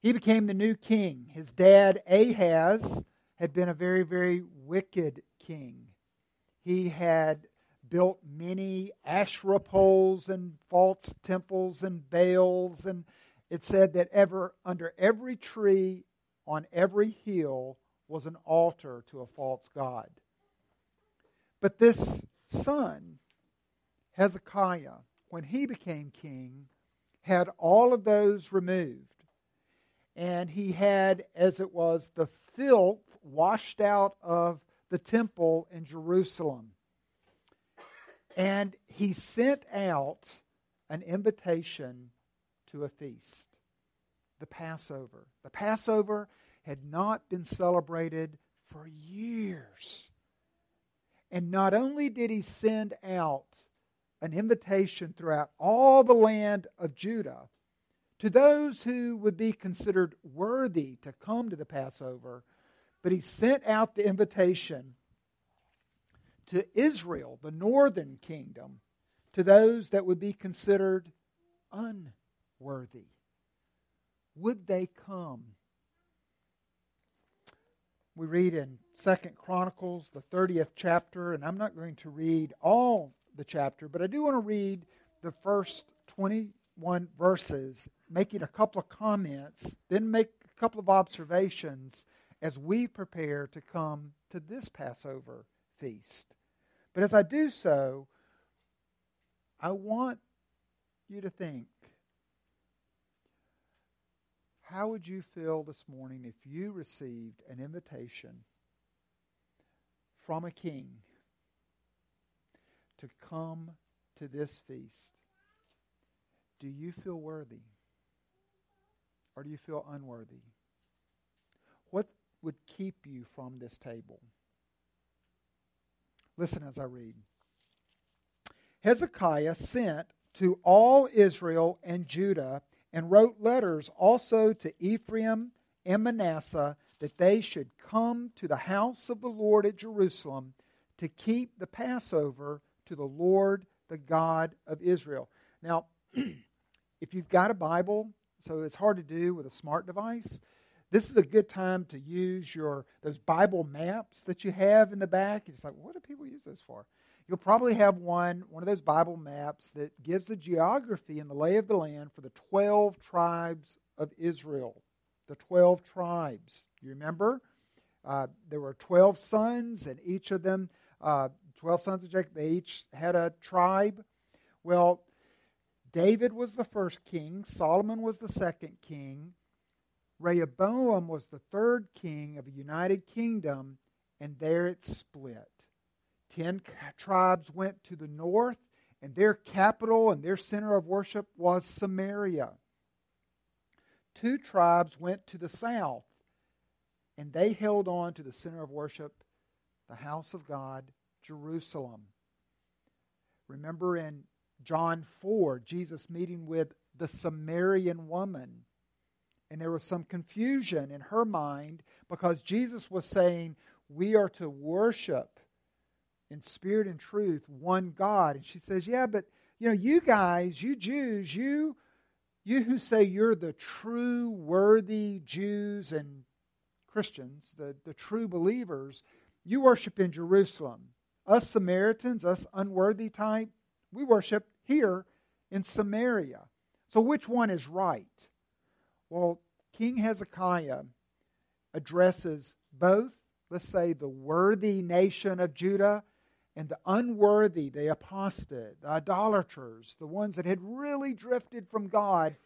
He became the new king. His dad, Ahaz, had been a very, very wicked king. He had built many Asherah poles and false temples and Baals, and it said that ever under every tree on every hill was an altar to a false god. But this son, Hezekiah, when he became king, had all of those removed. And he had, as it was, the filth washed out of the temple in Jerusalem. And he sent out an invitation to a feast, the Passover. The Passover had not been celebrated for years. And not only did he send out an invitation throughout all the land of Judah to those who would be considered worthy to come to the Passover, but he sent out the invitation to Israel, the northern kingdom, to those that would be considered unworthy. Would they come? We read in Second Chronicles, the 30th chapter, and I'm not going to read all the chapter, but I do want to read the first 21 verses, making a couple of comments, then make a couple of observations as we prepare to come to this Passover feast. But as I do so, I want you to think how would you feel this morning if you received an invitation from a king to come to this feast? Do you feel worthy? Or do you feel unworthy? What would keep you from this table? Listen as I read. Hezekiah sent to all Israel and Judah and wrote letters also to Ephraim and Manasseh that they should come to the house of the Lord at Jerusalem to keep the Passover to the Lord, the God of Israel. Now, if you've got a Bible, so it's hard to do with a smart device, this is a good time to use your those Bible maps that you have in the back. It's like, what do people use those for? You'll probably have one one of those Bible maps that gives the geography and the lay of the land for the twelve tribes of Israel. The twelve tribes. You remember? Uh, there were twelve sons, and each of them, uh, twelve sons of Jacob, they each had a tribe. Well, David was the first king. Solomon was the second king. Rehoboam was the third king of a united kingdom, and there it split. Ten tribes went to the north, and their capital and their center of worship was Samaria. Two tribes went to the south, and they held on to the center of worship, the house of God, Jerusalem. Remember in John 4, Jesus meeting with the Samaritan woman and there was some confusion in her mind because Jesus was saying, We are to worship in spirit and truth one God. And she says, Yeah, but you know, you guys, you Jews, you you who say you're the true worthy Jews and Christians, the, the true believers, you worship in Jerusalem. Us Samaritans, us unworthy type, we worship here in Samaria. So which one is right? Well, King Hezekiah addresses both, let's say, the worthy nation of Judah and the unworthy, the apostate, the idolaters, the ones that had really drifted from God.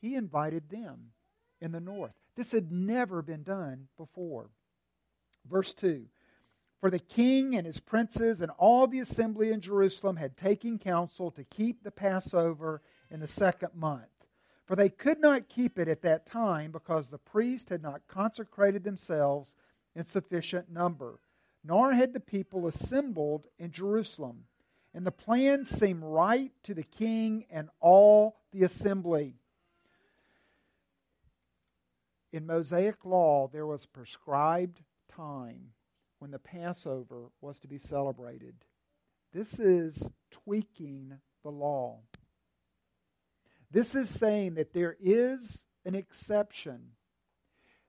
He invited them in the north. This had never been done before. Verse 2 For the king and his princes and all the assembly in Jerusalem had taken counsel to keep the Passover in the second month. For they could not keep it at that time because the priests had not consecrated themselves in sufficient number, nor had the people assembled in Jerusalem. And the plan seemed right to the king and all the assembly. In Mosaic law, there was prescribed time when the Passover was to be celebrated. This is tweaking the law. This is saying that there is an exception.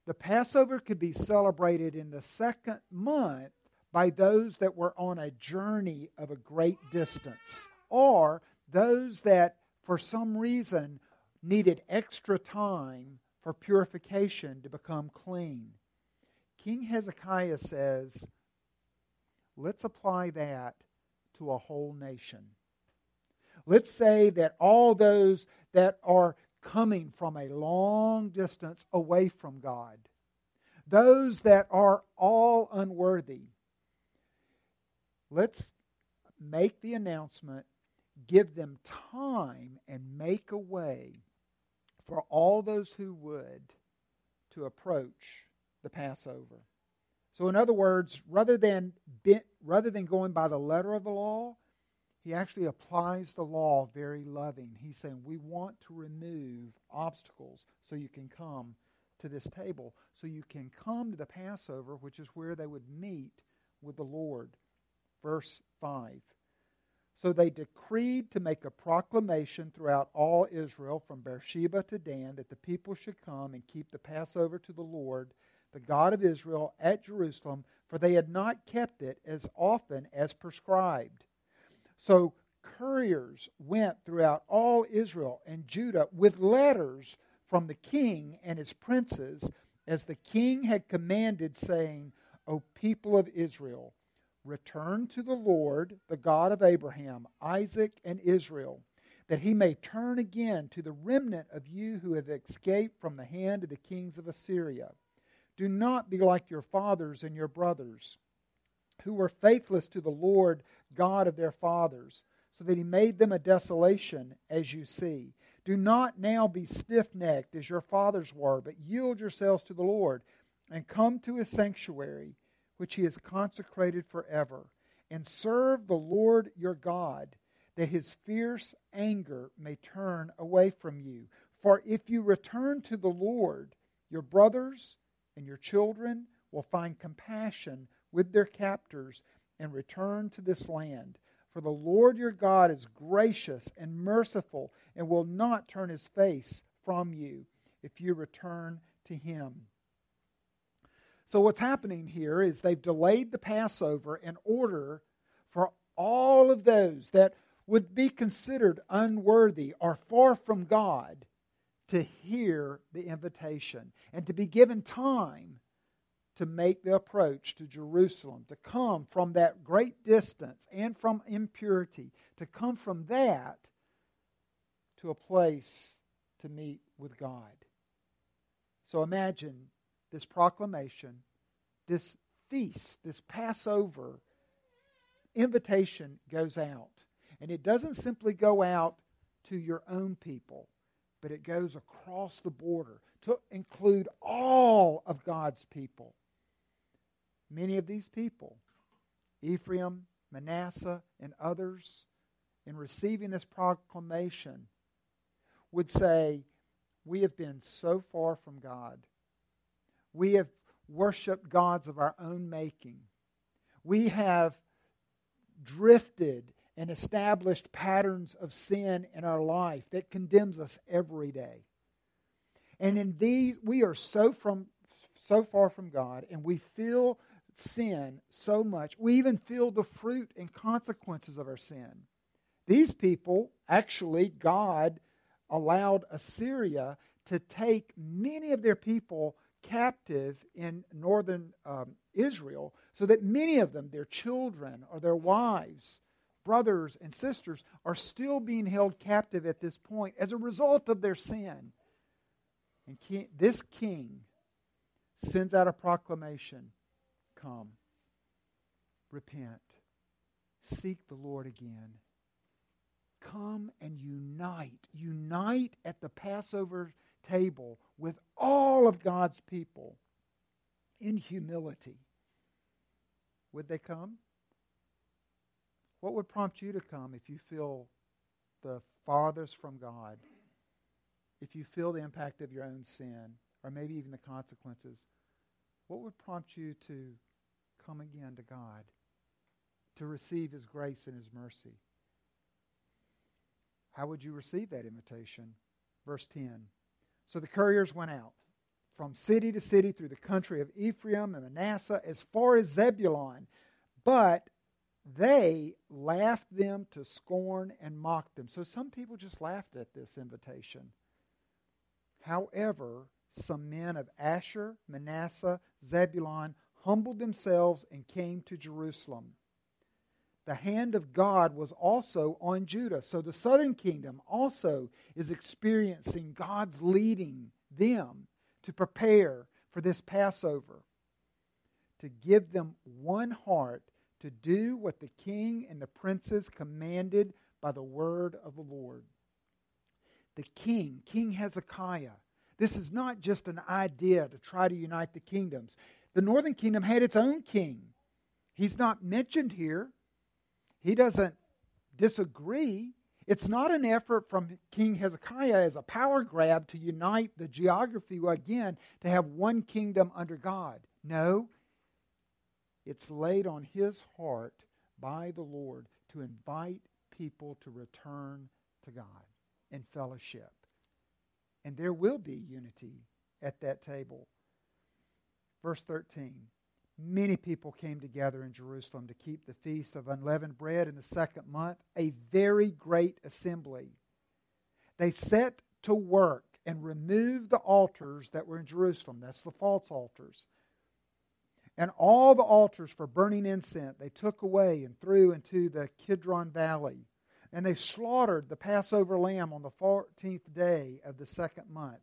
The Passover could be celebrated in the second month by those that were on a journey of a great distance, or those that, for some reason, needed extra time for purification to become clean. King Hezekiah says, let's apply that to a whole nation. Let's say that all those that are coming from a long distance away from God, those that are all unworthy, let's make the announcement, give them time, and make a way for all those who would to approach the Passover. So, in other words, rather than, rather than going by the letter of the law, he actually applies the law very loving. He's saying, We want to remove obstacles so you can come to this table, so you can come to the Passover, which is where they would meet with the Lord. Verse 5. So they decreed to make a proclamation throughout all Israel from Beersheba to Dan that the people should come and keep the Passover to the Lord, the God of Israel, at Jerusalem, for they had not kept it as often as prescribed. So couriers went throughout all Israel and Judah with letters from the king and his princes, as the king had commanded, saying, O people of Israel, return to the Lord, the God of Abraham, Isaac, and Israel, that he may turn again to the remnant of you who have escaped from the hand of the kings of Assyria. Do not be like your fathers and your brothers, who were faithless to the Lord God of their fathers, so that he made them a desolation, as you see. Do not now be stiff necked as your fathers were, but yield yourselves to the Lord, and come to his sanctuary which he has consecrated forever, and serve the Lord your God, that his fierce anger may turn away from you. For if you return to the Lord, your brothers and your children will find compassion with their captors and return to this land. For the Lord your God is gracious and merciful and will not turn his face from you if you return to him. So, what's happening here is they've delayed the Passover in order for all of those that would be considered unworthy or far from God to hear the invitation and to be given time to make the approach to Jerusalem, to come from that great distance and from impurity, to come from that to a place to meet with God. So imagine this proclamation, this feast, this Passover invitation goes out. And it doesn't simply go out to your own people, but it goes across the border to include all of God's people. Many of these people, Ephraim, Manasseh, and others, in receiving this proclamation, would say, We have been so far from God. We have worshiped gods of our own making. We have drifted and established patterns of sin in our life that condemns us every day. And in these, we are so from so far from God, and we feel sin so much. We even feel the fruit and consequences of our sin. These people, actually, God allowed Assyria to take many of their people captive in northern um, Israel, so that many of them, their children or their wives, brothers and sisters, are still being held captive at this point as a result of their sin. And king, this king sends out a proclamation Come, repent, seek the Lord again. Come and unite. Unite at the Passover table with all of God's people in humility. Would they come? What would prompt you to come if you feel the farthest from God? If you feel the impact of your own sin, or maybe even the consequences, what would prompt you to come again to God, to receive His grace and His mercy? How would you receive that invitation? Verse 10 So the couriers went out from city to city through the country of Ephraim and Manasseh as far as Zebulun. But they laughed them to scorn and mocked them. So some people just laughed at this invitation. However, some men of Asher, Manasseh, Zebulun humbled themselves and came to Jerusalem. The hand of God was also on Judah. So the southern kingdom also is experiencing God's leading them to prepare for this Passover, to give them one heart to do what the king and the princes commanded by the word of the Lord. The king, King Hezekiah, this is not just an idea to try to unite the kingdoms. The northern kingdom had its own king. He's not mentioned here. He doesn't disagree. It's not an effort from King Hezekiah as a power grab to unite the geography again to have one kingdom under God. No, it's laid on his heart by the Lord to invite people to return to God in fellowship. And there will be unity at that table. Verse 13 Many people came together in Jerusalem to keep the feast of unleavened bread in the second month, a very great assembly. They set to work and removed the altars that were in Jerusalem. That's the false altars and all the altars for burning incense they took away and threw into the Kidron Valley. And they slaughtered the Passover lamb on the 14th day of the second month.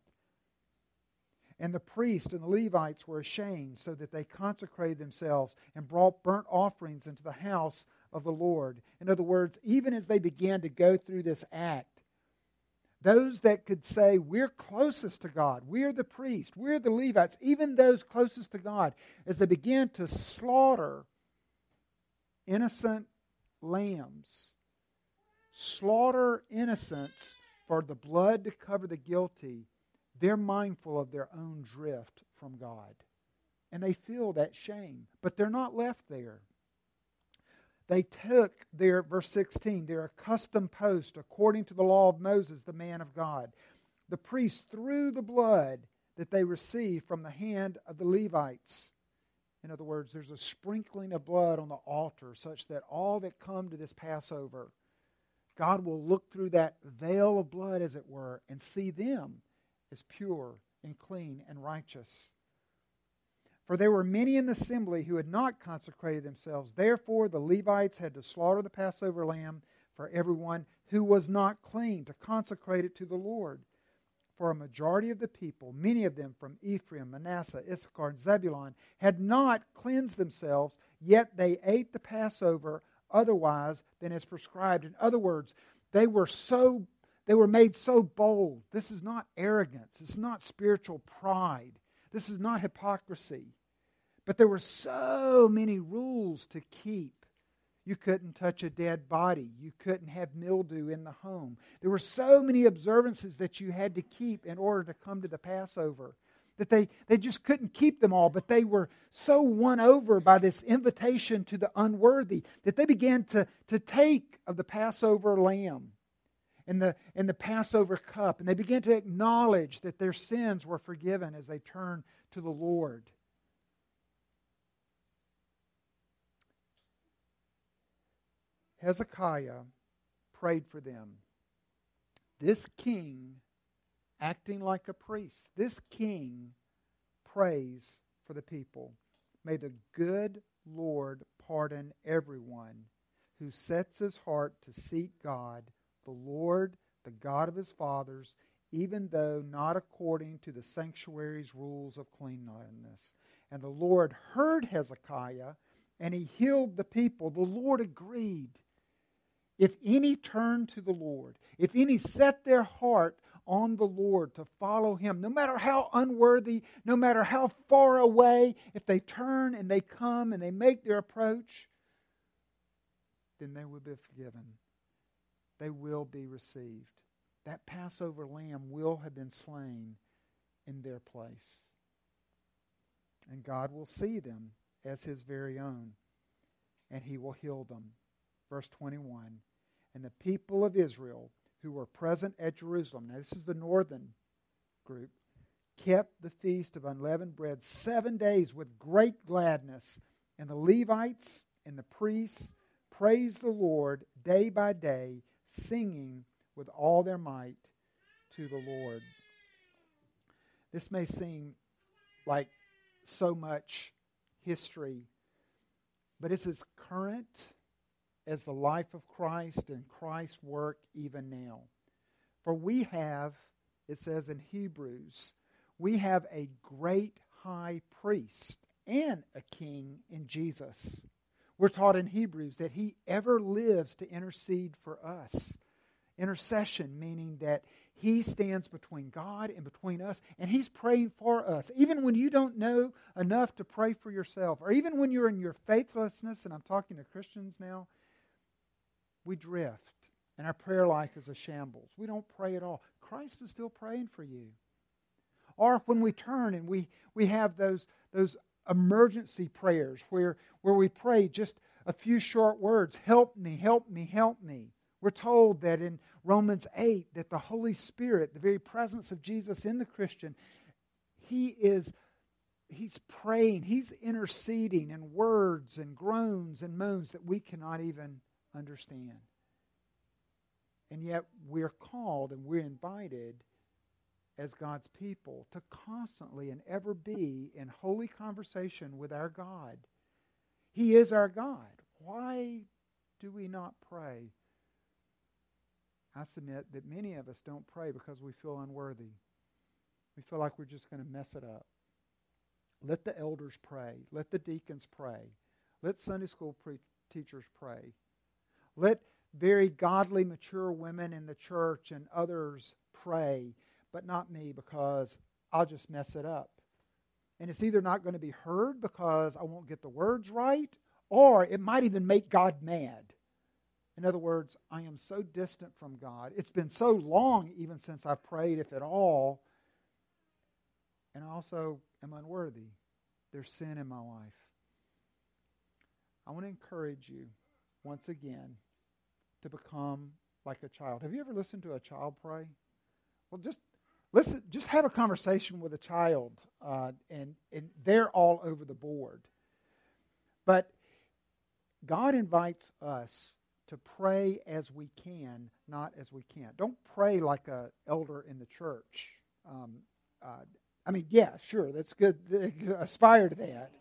And the priests and the Levites were ashamed, so that they consecrated themselves and brought burnt offerings into the house of the Lord. In other words, even as they began to go through this act, those that could say, We're closest to God, we're the priest, we're the Levites, even those closest to God, as they began to slaughter innocent lambs, slaughter innocents for the blood to cover the guilty, they're mindful of their own drift from God. And they feel that shame, but they're not left there. They took their, verse 16, their accustomed post according to the law of Moses, the man of God. The priests threw the blood that they received from the hand of the Levites. In other words, there's a sprinkling of blood on the altar such that all that come to this Passover, God will look through that veil of blood, as it were, and see them as pure and clean and righteous. For there were many in the assembly who had not consecrated themselves. Therefore, the Levites had to slaughter the Passover lamb for everyone who was not clean, to consecrate it to the Lord. For a majority of the people, many of them from Ephraim, Manasseh, Issachar, and Zebulun, had not cleansed themselves, yet they ate the Passover otherwise than is prescribed. In other words, they were so they were made so bold. This is not arrogance. It's not spiritual pride. This is not hypocrisy. But there were so many rules to keep. You couldn't touch a dead body. You couldn't have mildew in the home. There were so many observances that you had to keep in order to come to the Passover that they, they just couldn't keep them all, but they were so won over by this invitation to the unworthy that they began to, to take of the Passover lamb and the, and the Passover cup, and they began to acknowledge that their sins were forgiven as they turned to the Lord. Hezekiah prayed for them. This king, acting like a priest, this king prays for the people. May the good Lord pardon everyone who sets his heart to seek God, the Lord, the God of his fathers, even though not according to the sanctuary's rules of cleanliness. And the Lord heard Hezekiah, and he healed the people. The Lord agreed. If any turn to the Lord, if any set their heart on the Lord to follow Him, no matter how unworthy, no matter how far away, if they turn and they come and they make their approach, then they will be forgiven. They will be received. That Passover lamb will have been slain in their place. And God will see them as His very own, and He will heal them. Verse 21 and the people of Israel who were present at Jerusalem. Now, this is the northern group, kept the feast of unleavened bread seven days with great gladness. And the Levites and the priests praised the Lord day by day, singing with all their might to the Lord. This may seem like so much history, but it's as current as the life of Christ and Christ's work even now. For we have, it says in Hebrews, we have a great high priest and a king in Jesus. We're taught in Hebrews that he ever lives to intercede for us. Intercession, meaning that he stands between God and between us, and he's praying for us. Even when you don't know enough to pray for yourself, or even when you're in your faithlessness, and I'm talking to Christians now, we drift, and our prayer life is a shambles. We don't pray at all. Christ is still praying for you. Or when we turn and we, we have those, those emergency prayers where, where we pray just a few short words help me, help me, help me. We're told that in Romans 8 that the Holy Spirit, the very presence of Jesus in the Christian, he is he's praying, he's interceding in words and groans and moans that we cannot even understand. And yet we're called and we're invited as God's people to constantly and ever be in holy conversation with our God. He is our God. Why do we not pray? I submit that many of us don't pray because we feel unworthy. We feel like we're just going to mess it up. Let the elders pray. Let the deacons pray. Let Sunday school pre- teachers pray. Let very godly, mature women in the church and others pray, but not me because I'll just mess it up. And it's either not going to be heard because I won't get the words right, or it might even make God mad. In other words, I am so distant from God. It's been so long, even since I've prayed, if at all. And I also am unworthy. There's sin in my life. I want to encourage you once again to become like a child. Have you ever listened to a child pray? Well, just listen. Just have a conversation with a child, uh, and and they're all over the board. But God invites us to pray as we can, not as we can't. Don't pray like a elder in the church. Um, uh, I mean, yeah, sure, that's good. Aspire to that,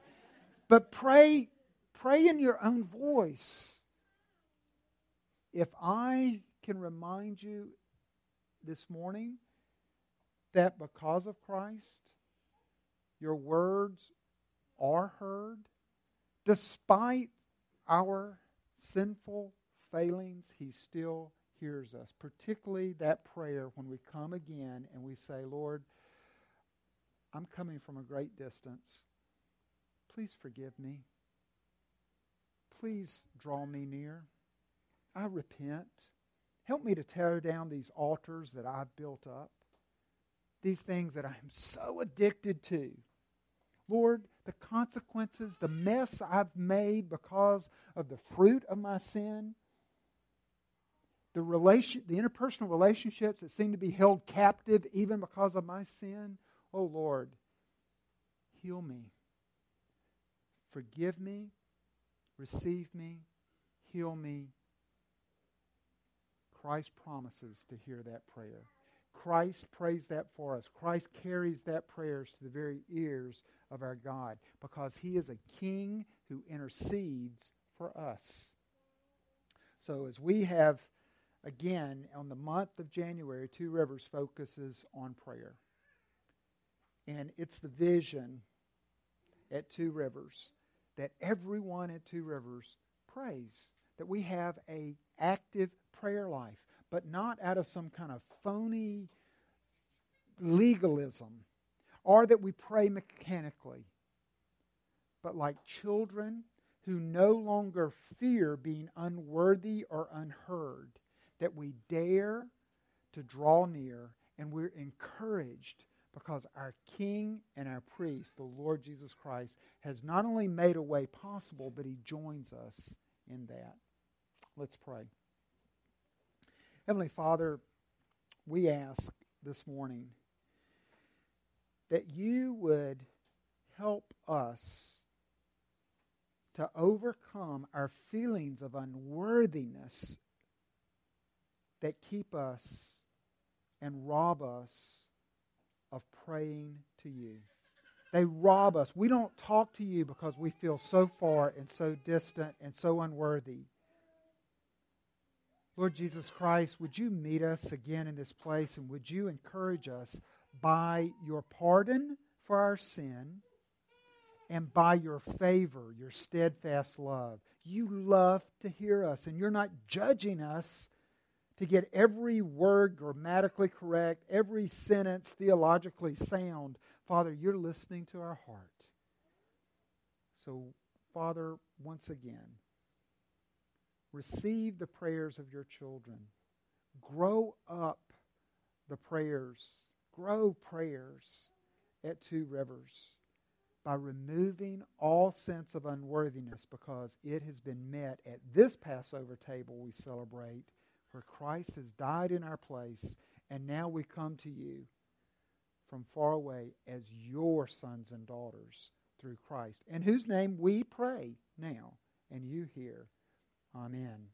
but pray, pray in your own voice if I can remind you this morning that because of Christ, your words are heard, despite our sinful failings, He still hears us, particularly that prayer when we come again and we say, Lord, I'm coming from a great distance. Please forgive me. Please draw me near. I repent. Help me to tear down these altars that I've built up, these things that I am so addicted to. Lord, the consequences, the mess I've made because of the fruit of my sin, the relation, the interpersonal relationships that seem to be held captive even because of my sin. Oh Lord, heal me. Forgive me. Receive me. Heal me. Christ promises to hear that prayer. Christ prays that for us. Christ carries that prayers to the very ears of our God because he is a king who intercedes for us. So as we have again on the month of January, Two Rivers focuses on prayer. And it's the vision at Two Rivers that everyone at Two Rivers prays that we have a active prayer life, but not out of some kind of phony legalism or that we pray mechanically, but like children who no longer fear being unworthy or unheard, that we dare to draw near and we're encouraged because our King and our priest, the Lord Jesus Christ, has not only made a way possible, but he joins us in that. Let's pray. Heavenly Father, we ask this morning that you would help us to overcome our feelings of unworthiness that keep us and rob us of praying to you. They rob us. We don't talk to you because we feel so far and so distant and so unworthy. Lord Jesus Christ, would you meet us again in this place and would you encourage us by your pardon for our sin and by your favor, your steadfast love? You love to hear us and you're not judging us to get every word grammatically correct, every sentence theologically sound. Father, you're listening to our heart. So, Father, once again, receive the prayers of your children. Grow up the prayers, grow prayers at Two Rivers by removing all sense of unworthiness because it has been met at this Passover table we celebrate where Christ has died in our place and now we come to you from far away as your sons and daughters through Christ, in whose name we pray now, and you hear. Amen.